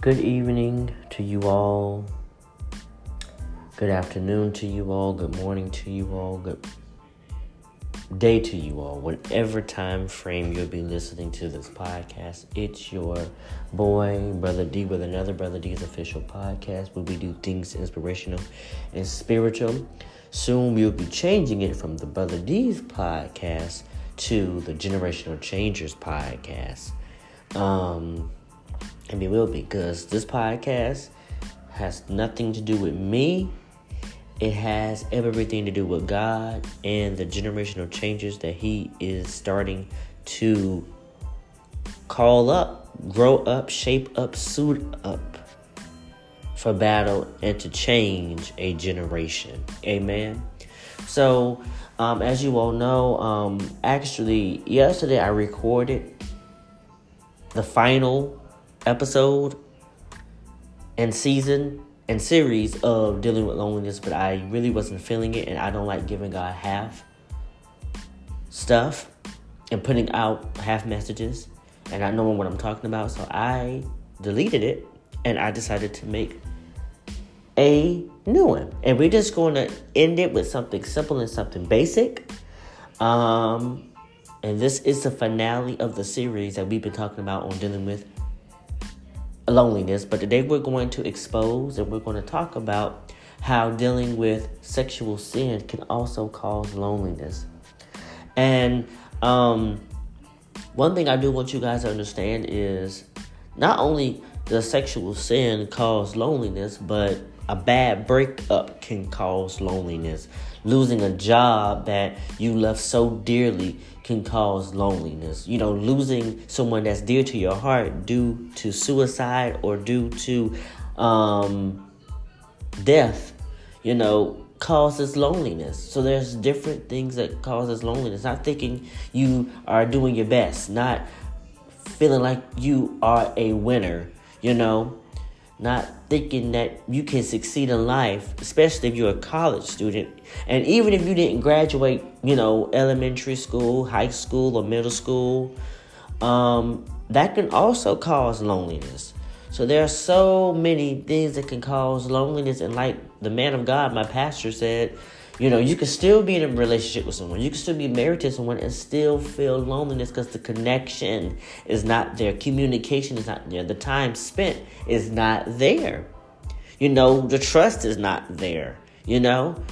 Good evening to you all. Good afternoon to you all. Good morning to you all. Good day to you all. Whatever time frame you'll be listening to this podcast, it's your boy, Brother D, with another Brother D's official podcast where we do things inspirational and spiritual. Soon we'll be changing it from the Brother D's podcast to the Generational Changers podcast. Um, and it will be because this podcast has nothing to do with me. It has everything to do with God and the generational changes that He is starting to call up, grow up, shape up, suit up for battle and to change a generation. Amen. So, um, as you all know, um, actually, yesterday I recorded the final episode and season and series of dealing with loneliness, but I really wasn't feeling it, and I don't like giving God half stuff and putting out half messages and not knowing what I'm talking about. So I deleted it and I decided to make a new one. And we're just going to end it with something simple and something basic. Um, and this is the finale of the series that we've been talking about on dealing with loneliness. But today we're going to expose and we're going to talk about how dealing with sexual sin can also cause loneliness. And um, one thing I do want you guys to understand is not only does sexual sin cause loneliness, but a bad breakup can cause loneliness. Losing a job that you love so dearly can cause loneliness. You know, losing someone that's dear to your heart due to suicide or due to um, death, you know, causes loneliness. So there's different things that causes loneliness. Not thinking you are doing your best, not feeling like you are a winner, you know, not thinking that you can succeed in life, especially if you're a college student. And even if you didn't graduate, you know, elementary school, high school, or middle school, um, that can also cause loneliness. So there are so many things that can cause loneliness. And like the man of God, my pastor said, you know, you can still be in a relationship with someone. You can still be married to someone and still feel loneliness because the connection is not there. Communication is not there. The time spent is not there. You know, the trust is not there. You know?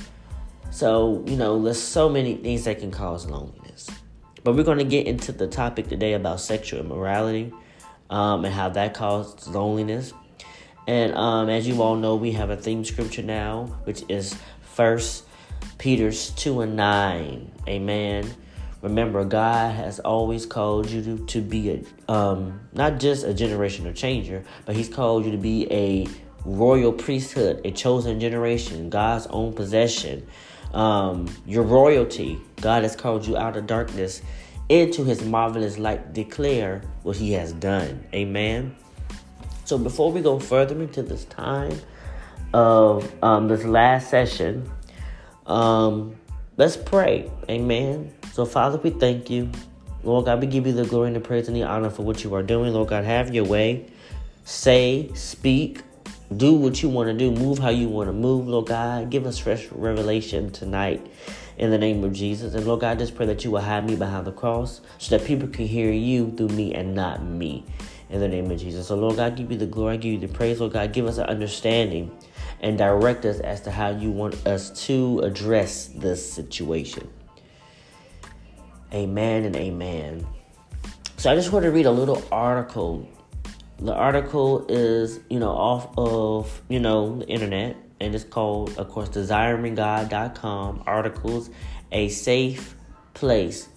So, you know, there's so many things that can cause loneliness. But we're going to get into the topic today about sexual immorality um, and how that causes loneliness. And um, as you all know, we have a theme scripture now, which is First Peter's 2 and 9. Amen. Remember, God has always called you to, to be a um, not just a generational changer, but He's called you to be a royal priesthood, a chosen generation, God's own possession. Um, your royalty. God has called you out of darkness into His marvelous light. Declare what He has done. Amen. So before we go further into this time of um, this last session, um, let's pray. Amen. So, Father, we thank you. Lord God, we give you the glory and the praise and the honor for what you are doing. Lord God, have your way. Say, speak, do what you want to do, move how you want to move, Lord God. Give us fresh revelation tonight in the name of Jesus. And Lord God, I just pray that you will hide me behind the cross so that people can hear you through me and not me in the name of Jesus. So, Lord God, give you the glory, give you the praise. Lord God, give us an understanding and direct us as to how you want us to address this situation. Amen and amen. So I just want to read a little article. The article is, you know, off of, you know, the internet and it's called, of course, desiringgod.com articles, a safe place.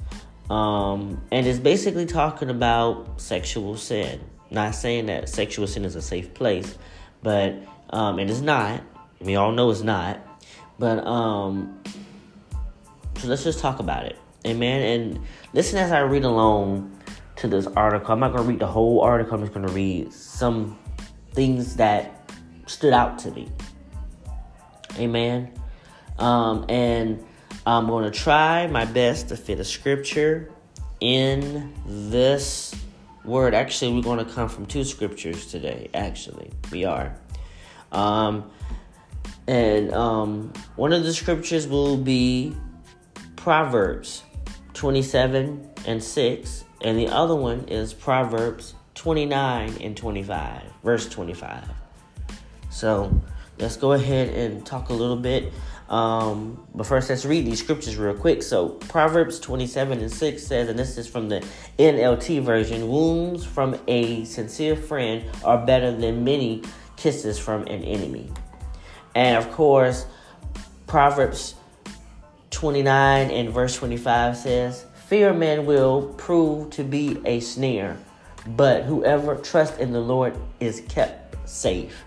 Um, and it's basically talking about sexual sin. Not saying that sexual sin is a safe place, but um, and it's not. We all know it's not. But um, so let's just talk about it, amen. And listen as I read along to this article. I'm not going to read the whole article. I'm just going to read some things that stood out to me, amen. Um, and I'm going to try my best to fit a scripture in this word. Actually, we're going to come from two scriptures today. Actually, we are. Um, and um, one of the scriptures will be Proverbs 27 and 6, and the other one is Proverbs 29 and 25, verse 25. So let's go ahead and talk a little bit. Um, but first, let's read these scriptures real quick. So, Proverbs 27 and 6 says, and this is from the NLT version wounds from a sincere friend are better than many kisses from an enemy. And of course, Proverbs 29 and verse 25 says, Fear man will prove to be a snare, but whoever trusts in the Lord is kept safe.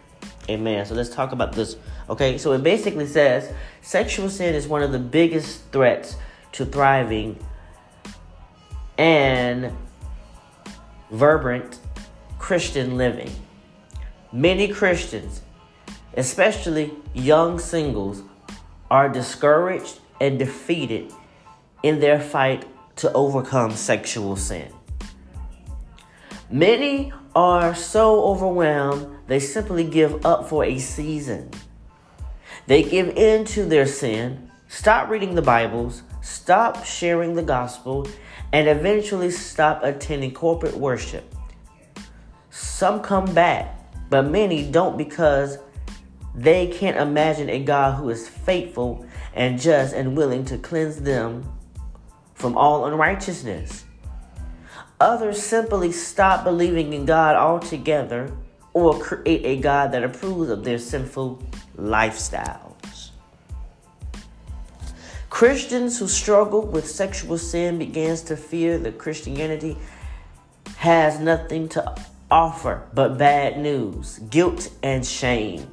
Amen. So let's talk about this. Okay, so it basically says sexual sin is one of the biggest threats to thriving and vibrant Christian living. Many Christians, especially young singles, are discouraged and defeated in their fight to overcome sexual sin. Many are so overwhelmed they simply give up for a season. They give in to their sin, stop reading the Bibles, stop sharing the gospel, and eventually stop attending corporate worship. Some come back, but many don't because they can't imagine a God who is faithful and just and willing to cleanse them from all unrighteousness. Others simply stop believing in God altogether or create a God that approves of their sinful lifestyles. Christians who struggle with sexual sin begins to fear that Christianity has nothing to offer but bad news, guilt, and shame.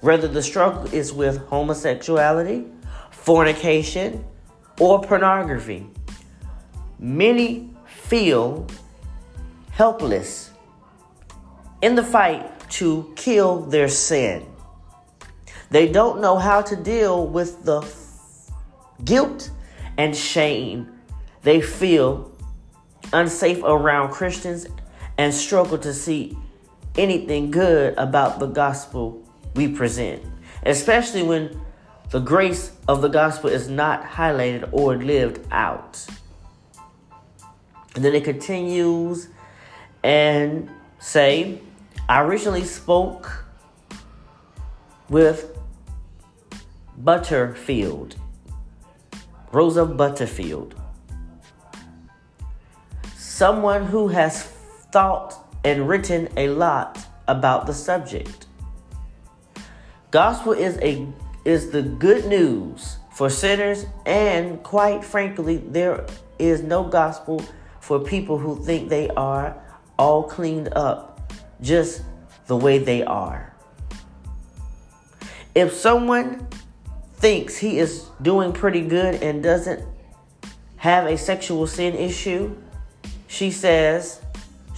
Whether the struggle is with homosexuality, fornication, or pornography, many feel helpless in the fight to kill their sin. They don't know how to deal with the guilt and shame they feel unsafe around Christians and struggle to see anything good about the gospel we present, especially when the grace of the gospel is not highlighted or lived out. And then it continues and say, I recently spoke with Butterfield, Rosa Butterfield, someone who has thought and written a lot about the subject. Gospel is a is the good news for sinners and quite frankly there is no gospel for people who think they are all cleaned up just the way they are. If someone thinks he is doing pretty good and doesn't have a sexual sin issue, she says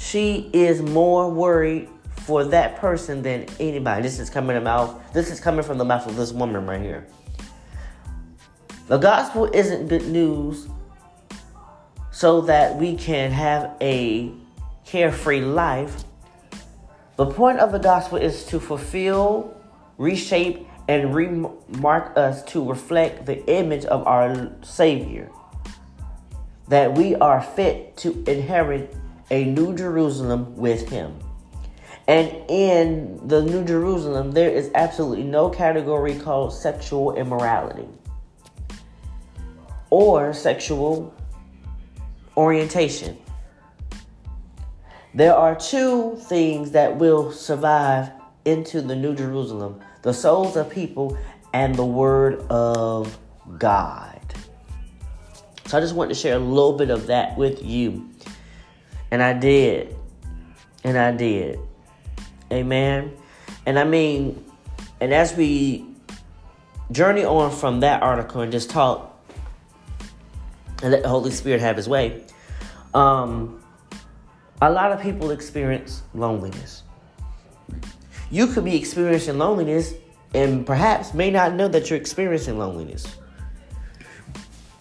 she is more worried for that person than anybody. This is coming about this is coming from the mouth of this woman right here. The gospel isn't good news so that we can have a carefree life. The point of the gospel is to fulfill, reshape, and remark us to reflect the image of our Savior. That we are fit to inherit a new Jerusalem with Him. And in the New Jerusalem, there is absolutely no category called sexual immorality or sexual orientation. There are two things that will survive into the New Jerusalem the souls of people and the Word of God. So I just want to share a little bit of that with you. And I did. And I did. Amen. And I mean, and as we journey on from that article and just talk and let the Holy Spirit have his way, um, a lot of people experience loneliness. You could be experiencing loneliness and perhaps may not know that you're experiencing loneliness.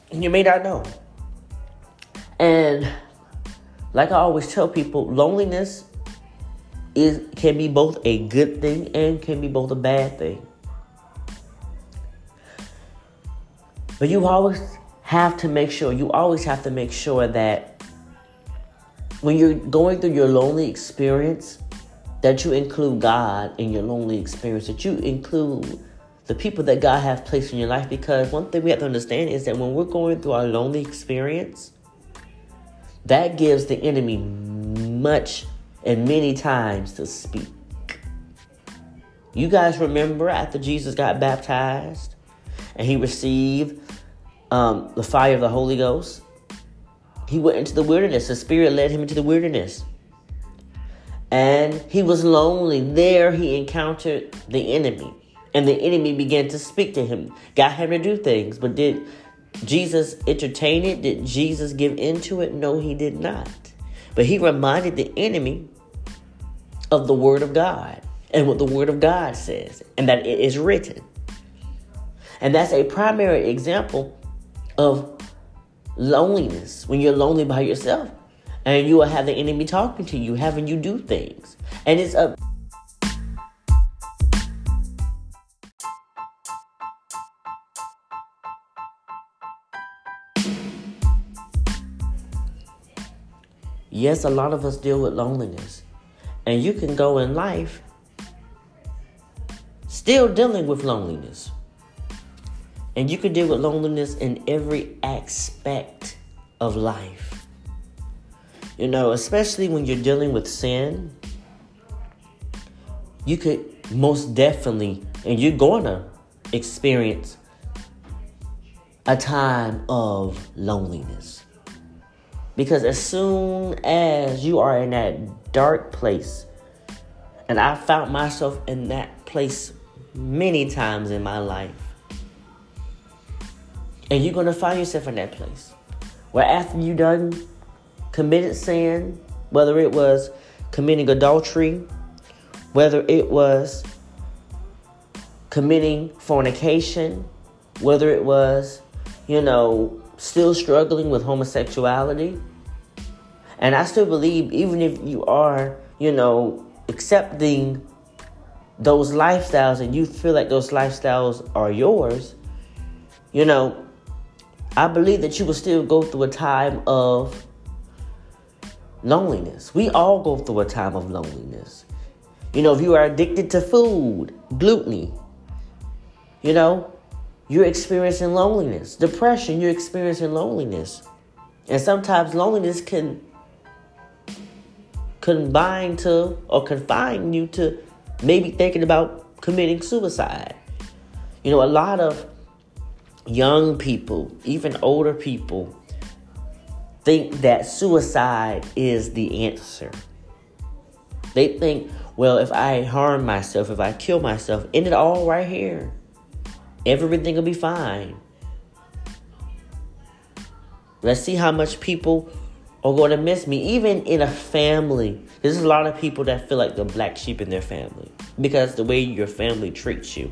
And you may not know. And like I always tell people, loneliness is can be both a good thing and can be both a bad thing. But you always have to make sure, you always have to make sure that when you're going through your lonely experience, that you include God in your lonely experience, that you include the people that God has placed in your life. Because one thing we have to understand is that when we're going through our lonely experience, that gives the enemy much and many times to speak. You guys remember after Jesus got baptized and he received um, the fire of the Holy Ghost? He went into the wilderness. The Spirit led him into the wilderness. And he was lonely. There he encountered the enemy. And the enemy began to speak to him, got him to do things. But did Jesus entertain it? Did Jesus give into it? No, he did not. But he reminded the enemy of the Word of God and what the Word of God says, and that it is written. And that's a primary example of loneliness when you're lonely by yourself and you will have the enemy talking to you, having you do things. And it's a Yes, a lot of us deal with loneliness. And you can go in life still dealing with loneliness. And you can deal with loneliness in every aspect of life. You know, especially when you're dealing with sin, you could most definitely, and you're to experience a time of loneliness. Because as soon as you are in that dark place, and I found myself in that place many times in my life, and you're to find yourself in that place where after you done committed sin, whether it was committing adultery, whether it was committing fornication, whether it was, you know, still struggling with homosexuality. And I still believe, even if you are, you know, accepting those lifestyles and you feel like those lifestyles are yours, you know, I believe that you will still go through a time of loneliness. We all go through a time of loneliness. You know, if you are addicted to food, gluttony, you know, you're experiencing loneliness. Depression, you're experiencing loneliness. And sometimes loneliness can combine to or confine you to maybe thinking about committing suicide. You know, a lot of young people, even older people, think that suicide is the answer. They think, well, if I harm myself, if I kill myself, end it all right here. Everything will be fine. Let's see how much people are going to miss me, even in a family. There's a lot of people that feel like the black sheep in their family because the way your family treats you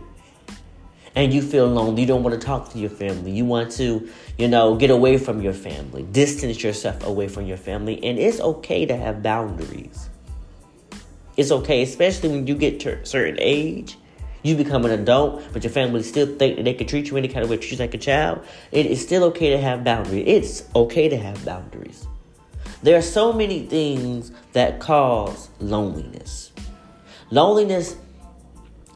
and you feel lonely. You don't want to talk to your family. You want to, you know, get away from your family, distance yourself away from your family. And it's okay to have boundaries. It's okay, especially when you get to a certain age. You become an adult, but your family still think that they can treat you any kind of way, treat you like a child. It is still okay to have boundaries. It's okay to have boundaries. There are so many things that cause loneliness. Loneliness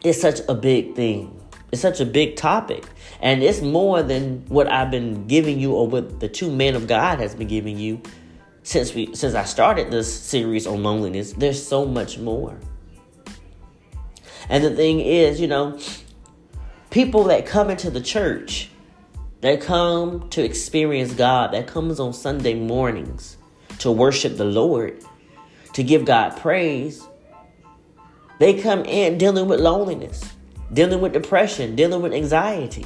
is such a big thing. It's such a big topic. And it's more than what I've been giving you or what the two men of God has been giving you since we since I started this series on loneliness. There's so much more. And the thing is, you know, people that come into the church, that come to experience God, that comes on Sunday mornings to worship the Lord, to give God praise, they come in dealing with loneliness dealing with depression, dealing with anxiety,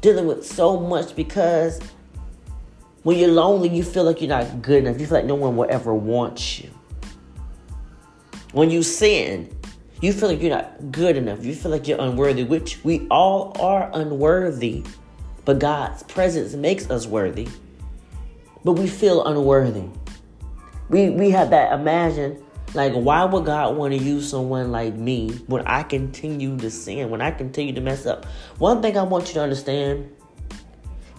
dealing with so much because when you're lonely, you feel like you're not good enough. You feel like no one will ever want you. When you sin, you feel like you're not good enough. You feel like you're unworthy, which we all are unworthy. But God's presence makes us worthy. But we feel unworthy. We we have that imagine like why would God want to use someone like me when I continue to sin, when I continue to mess up? One thing I want you to understand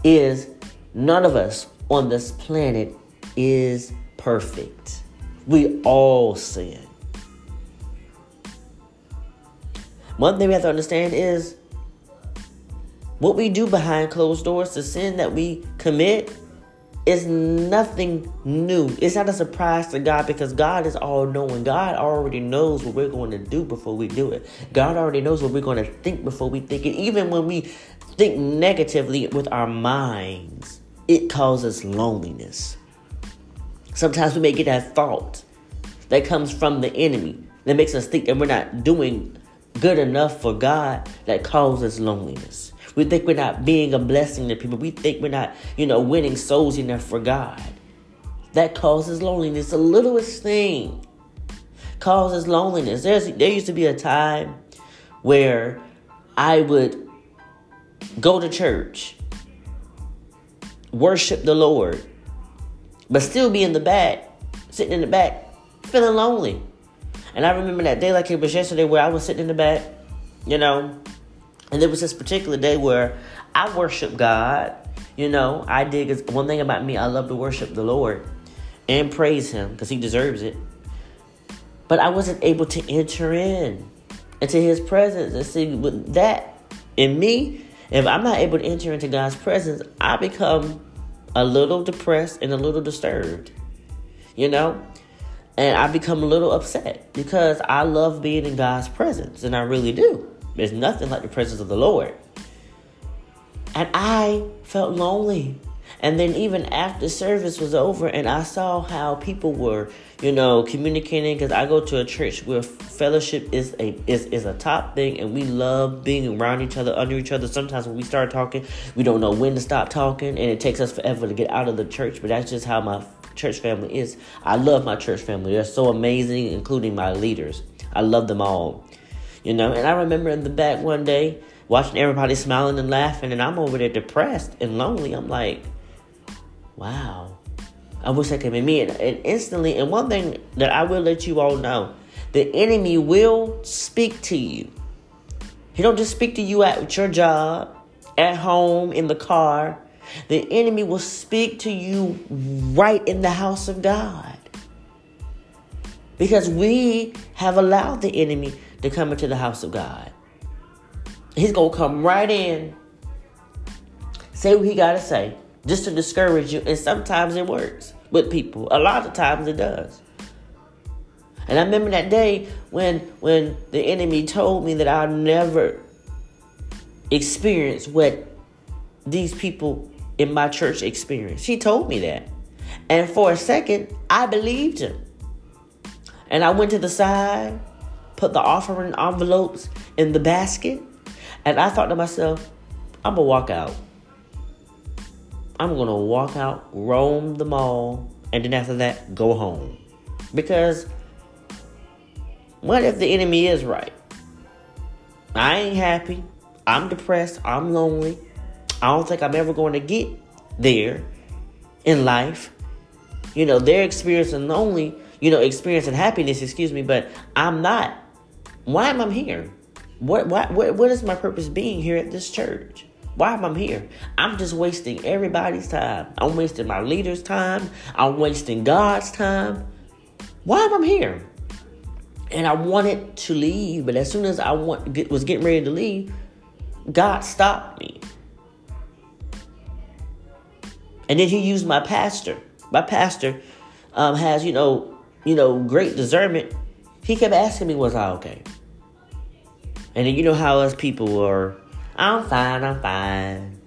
is none of us on this planet is perfect. We all sin. One thing we have to understand is what we do behind closed doors, the sin that we commit, is nothing new. It's not a surprise to God because God is all knowing. God already knows what we're going to do before we do it. God already knows what we're going to think before we think it. Even when we think negatively with our minds, it causes loneliness. Sometimes we may get that thought that comes from the enemy that makes us think that we're not doing good enough for God that causes loneliness. We think we're not being a blessing to people. We think we're not, you know, winning souls enough for God. That causes loneliness. The littlest thing causes loneliness. There's there used to be a time where I would go to church, worship the Lord, but still be in the back, sitting in the back, feeling lonely. And I remember that day like it was yesterday where I was sitting in the back, you know, and there was this particular day where I worship God. You know, I did one thing about me, I love to worship the Lord and praise Him because He deserves it. But I wasn't able to enter in into His presence and see with that in me. If I'm not able to enter into God's presence, I become a little depressed and a little disturbed. You know? And I become a little upset because I love being in God's presence, and I really do. There's nothing like the presence of the Lord. And I felt lonely. And then even after service was over and I saw how people were, you know, communicating because I go to a church where fellowship is a is, is a top thing and we love being around each other, under each other. Sometimes when we start talking, we don't know when to stop talking and it takes us forever to get out of the church, but that's just how my church family is. I love my church family. They're so amazing, including my leaders. I love them all. You know, and I remember in the back one day watching everybody smiling and laughing, and I'm over there depressed and lonely. I'm like, wow, I wish I could be me. And, and instantly, and one thing that I will let you all know the enemy will speak to you. He don't just speak to you at your job, at home, in the car. The enemy will speak to you right in the house of God. Because we have allowed the enemy to come into the house of God. He's going to come right in, say what he got to say, just to discourage you. And sometimes it works with people. A lot of times it does. And I remember that day when when the enemy told me that I'll never experience what these people in my church experienced. He told me that. And for a second, I believed him. And I went to the side put the offering envelopes in the basket. And I thought to myself, I'm going to walk out. I'm going to walk out, roam the mall, and then after that, go home. Because what if the enemy is right? I ain't happy. I'm depressed. I'm lonely. I don't think I'm ever going to get there in life. You know, they're experiencing lonely, you know, experiencing happiness, excuse me, but I'm not. Why am I here? What, what, what, what is my purpose being here at this church? Why am I here? I'm just wasting everybody's time. I'm wasting my leader's time. I'm wasting God's time. Why am I here? And I wanted to leave, but as soon as I want, get, was getting ready to leave, God stopped me. And then He used my pastor. My pastor um, has, you know, you know, great discernment. He kept asking me, was I okay? And then you know how us people are, I'm fine, I'm fine.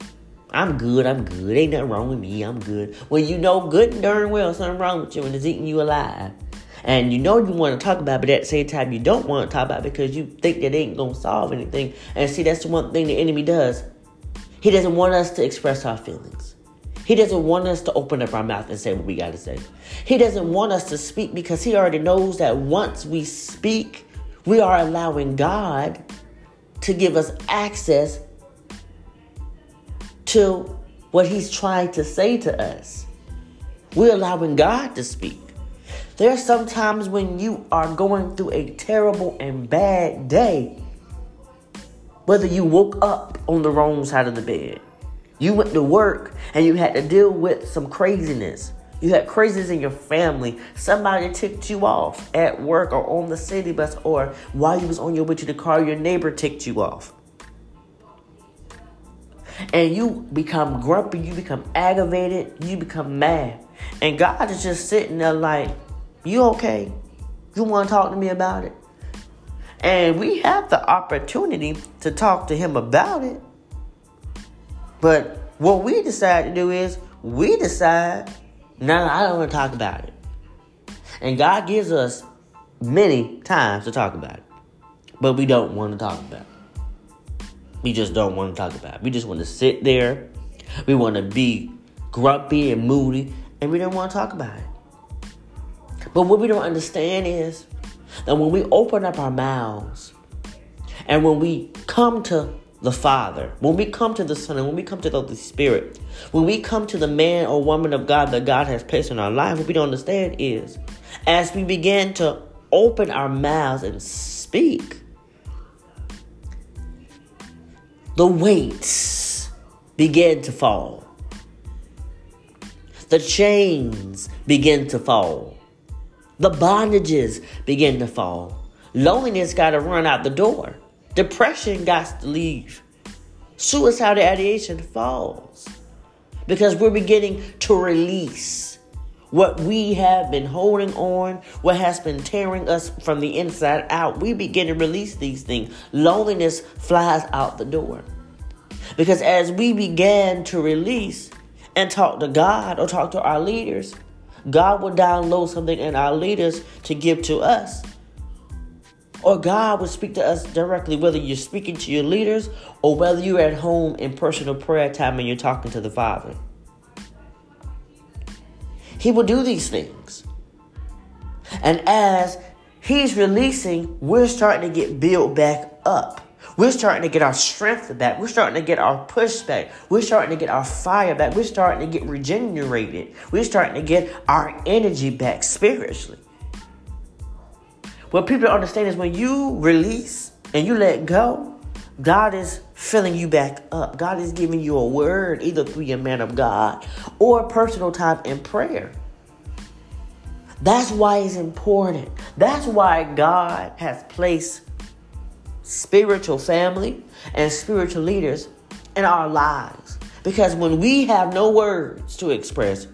I'm good, I'm good. Ain't nothing wrong with me, I'm good. Well, you know good and darn well something wrong with you and it's eating you alive. And you know you want to talk about it, but at the same time you don't want to talk about it because you think that ain't gonna solve anything. And see, that's the one thing the enemy does. He doesn't want us to express our feelings. He doesn't want us to open up our mouth and say what we got to say. He doesn't want us to speak because he already knows that once we speak, we are allowing God to give us access to what He's trying to say to us. We're allowing God to speak. There's some times when you are going through a terrible and bad day. Whether you woke up on the wrong side of the bed, you went to work and you had to deal with some craziness. You had craziness in your family. Somebody ticked you off at work or on the city bus or while you was on your way to the car, your neighbor ticked you off. And you become grumpy, you become aggravated, you become mad. And God is just sitting there like, You okay? You want to talk to me about it? And we have the opportunity to talk to Him about it. But what we decide to do is we decide, no, I don't want to talk about it. And God gives us many times to talk about it. But we don't want to talk about it. We just don't want to talk about it. We just want to sit there. We want to be grumpy and moody, and we don't want to talk about it. But what we don't understand is that when we open up our mouths and when we come to the Father, when we come to the Son, and when we come to the Holy Spirit, when we come to the man or woman of God that God has placed in our life, what we don't understand is as we begin to open our mouths and speak, the weights begin to fall. The chains begin to fall. The bondages begin to fall. Loneliness got to run out the door. Depression got to leave. Suicidal ideation falls. Because we're beginning to release what we have been holding on, what has been tearing us from the inside out. We begin to release these things. Loneliness flies out the door. Because as we began to release and talk to God or talk to our leaders, God will download something in our leaders to give to us. Or God will speak to us directly, whether you're speaking to your leaders or whether you're at home in personal prayer time and you're talking to the Father. He will do these things. And as He's releasing, we're starting to get built back up. We're starting to get our strength back. We're starting to get our push back. We're starting to get our fire back. We're starting to get regenerated. We're starting to get our energy back spiritually. What people understand is when you release and you let go, God is filling you back up. God is giving you a word, either through your man of God or personal time in prayer. That's why it's important. That's why God has placed spiritual family and spiritual leaders in our lives. Because when we have no words to express,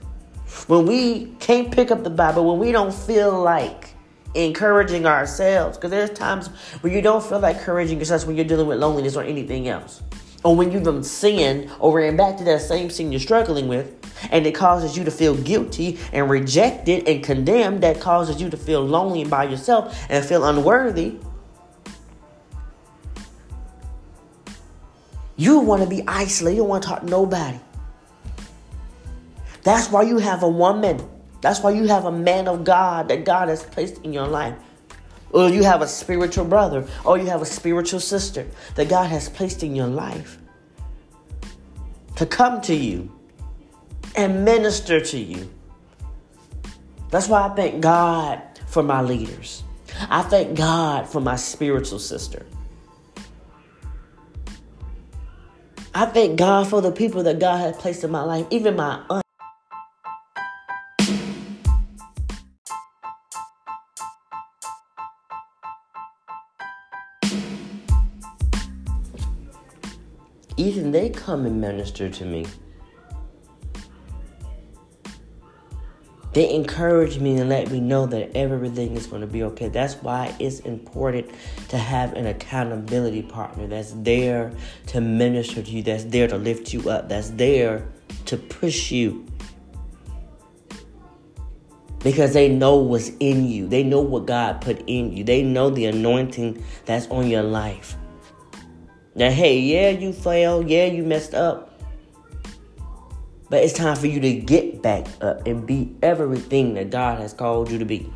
when we can't pick up the Bible, when we don't feel like encouraging ourselves, because there's times when you don't feel like encouraging yourself when you're dealing with loneliness or anything else. Or when you've been sinned or ran back to that same sin you're struggling with, and it causes you to feel guilty and rejected and condemned, that causes you to feel lonely by yourself and feel unworthy. You want to be isolated. You don't want to talk to nobody. That's why you have a woman. That's why you have a man of God that God has placed in your life. Or you have a spiritual brother, or you have a spiritual sister that God has placed in your life to come to you and minister to you. That's why I thank God for my leaders. I thank God for my spiritual sister. I thank God for the people that God has placed in my life, even my aunt. Even they come and minister to me. They encourage me and let me know that everything is going to be okay. That's why it's important to have an accountability partner that's there to minister to you, that's there to lift you up, that's there to push you. Because they know what's in you. They know what God put in you. They know the anointing that's on your life. Now, hey, yeah, you failed. Yeah, you messed up. But it's time for you to get back up and be everything that God has called you to be.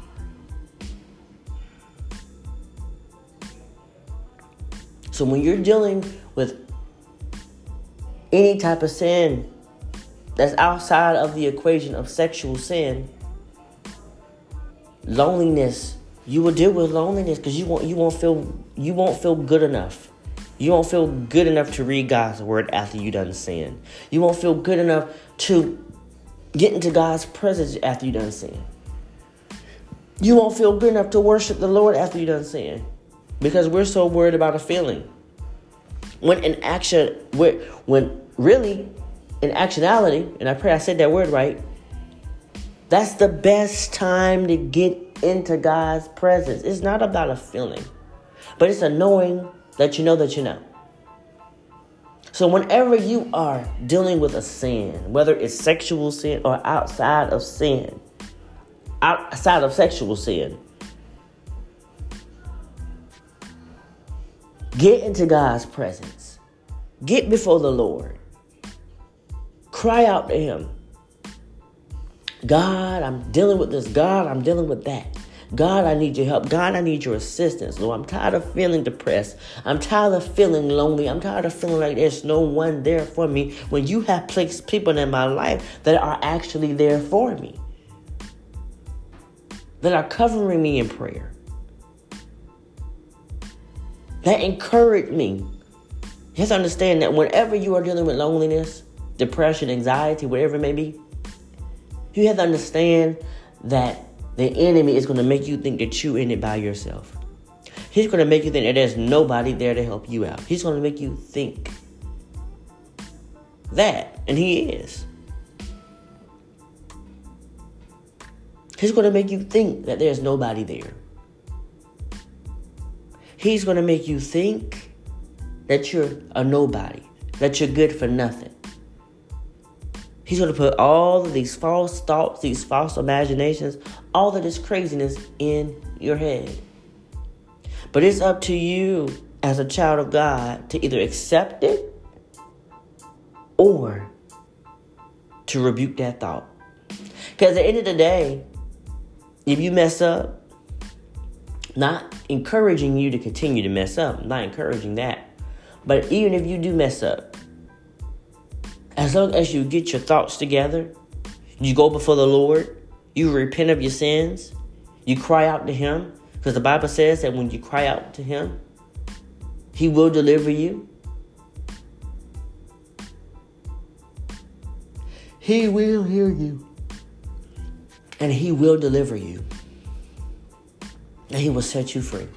So when you're dealing with any type of sin that's outside of the equation of sexual sin, loneliness. You will deal with loneliness because you won't you won't feel you won't feel good enough. You won't feel good enough to read God's word after you done sin. You won't feel good enough to get into God's presence after you done sin. You won't feel good enough to worship the Lord after you done sin. Because we're so worried about a feeling. When in action, when really, in actionality, and I pray I said that word right, that's the best time to get into God's presence. It's not about a feeling, but it's a knowing that you know that you know. So, whenever you are dealing with a sin, whether it's sexual sin or outside of sin, outside of sexual sin, get into God's presence, get before the Lord, cry out to Him. God, I'm dealing with this. God, I'm dealing with that. God, I need your help. God, I need your assistance. Lord, I'm tired of feeling depressed. I'm tired of feeling lonely. I'm tired of feeling like there's no one there for me when you have placed people in my life that are actually there for me, that are covering me in prayer, that encourage me. You have to understand that whenever you are dealing with loneliness, depression, anxiety, whatever it may be, you have to understand that the enemy is going to make you think that you're in it by yourself. He's going to make you think that there's nobody there to help you out. He's going to make you think that, and he is. He's going to make you think that there's nobody there. He's going to make you think that you're a nobody, that you're good for nothing. He's going to put all of these false thoughts, these false imaginations, all of this craziness in your head. But it's up to you as a child of God to either accept it or to rebuke that thought. Because at the end of the day, if you mess up, not encouraging you to continue to mess up, not encouraging that. But even if you do mess up, as long as you get your thoughts together, you go before the Lord, you repent of your sins, you cry out to Him, because the Bible says that when you cry out to Him, He will deliver you. He will hear you. And He will deliver you. And He will set you free.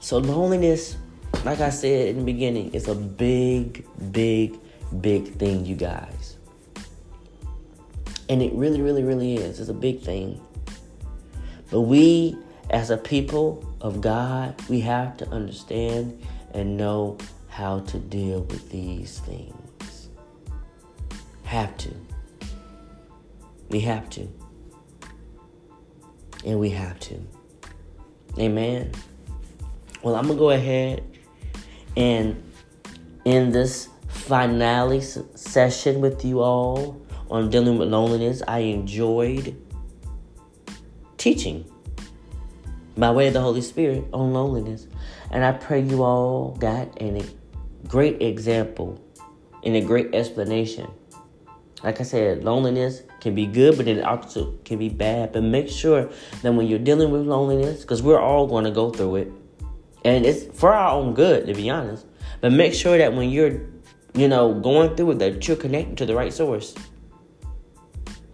So, loneliness like I said in the beginning, it's a big, big, big thing, you guys. And it really, really, really is. It's a big thing. But we, as a people of God, we have to understand and know how to deal with these things. Have to. We have to. And we have to. Amen. Well, I'm going to go ahead and in this finale session with you all on dealing with loneliness, I enjoyed teaching by way of the Holy Spirit on loneliness. And I pray you all got a great example and a great explanation. Like I said, loneliness can be good, but it also can be bad. But make sure that when you're dealing with loneliness, because we're all going to go through it, and it's for our own good, to be honest. But make sure that when you're, you know, going through it, that you're connected to the right source.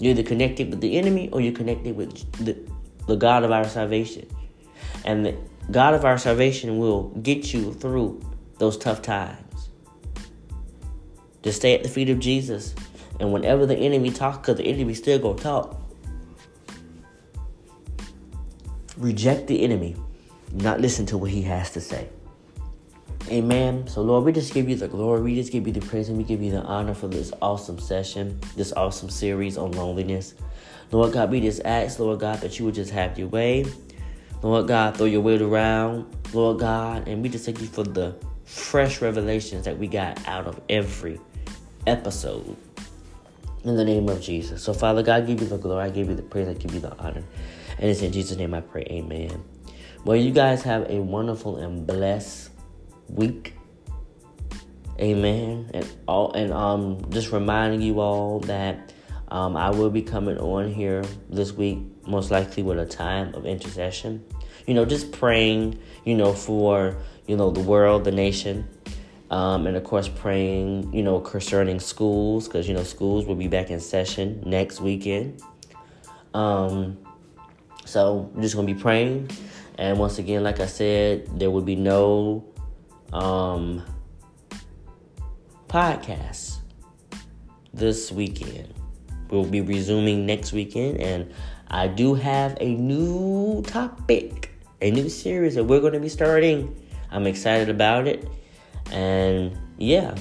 You're either connected with the enemy or you're connected with the, the God of our salvation. And the God of our salvation will get you through those tough times. Just stay at the feet of Jesus. And whenever the enemy talks, because the enemy still gonna talk, reject the enemy not listen to what he has to say. Amen. So, Lord, we just give you the glory. We just give you the praise and we give you the honor for this awesome session, this awesome series on loneliness. Lord God, we just ask, Lord God, that you would just have your way. Lord God, throw your weight around, Lord God, and we just thank you for the fresh revelations that we got out of every episode. In the name of Jesus. So, Father God, I give you the glory, I give you the praise, I give you the honor. And it's in Jesus' name I pray, amen. Well, you guys have a wonderful and blessed week. Amen. And all and um just reminding you all that Um, I will be coming on here this week, most likely with a time of intercession. You know, just praying, you know, for, you know, the world, the nation. Um, and of course, praying, you know, concerning schools, because, you know, schools will be back in session next weekend. Um, so I'm just going to be praying. And once again, like I said, there will be no um, podcasts this weekend. We'll be resuming next weekend, and I do have a new topic, a new series that we're going to be starting. I'm excited about it, and yeah,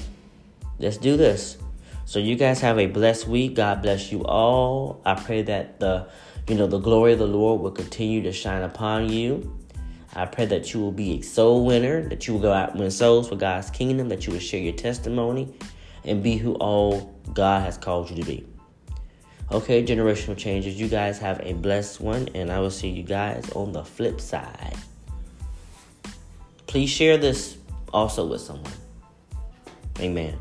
let's do this. So you guys have a blessed week. God bless you all. I pray that the you know the glory of the Lord will continue to shine upon you. I pray that you will be a soul winner, that you will go out and win souls for God's kingdom, that you will share your testimony and be who all God has called you to be. Okay, Generational Changers. You guys have a blessed one, and I will see you guys on the flip side. Please share this also with someone. Amen.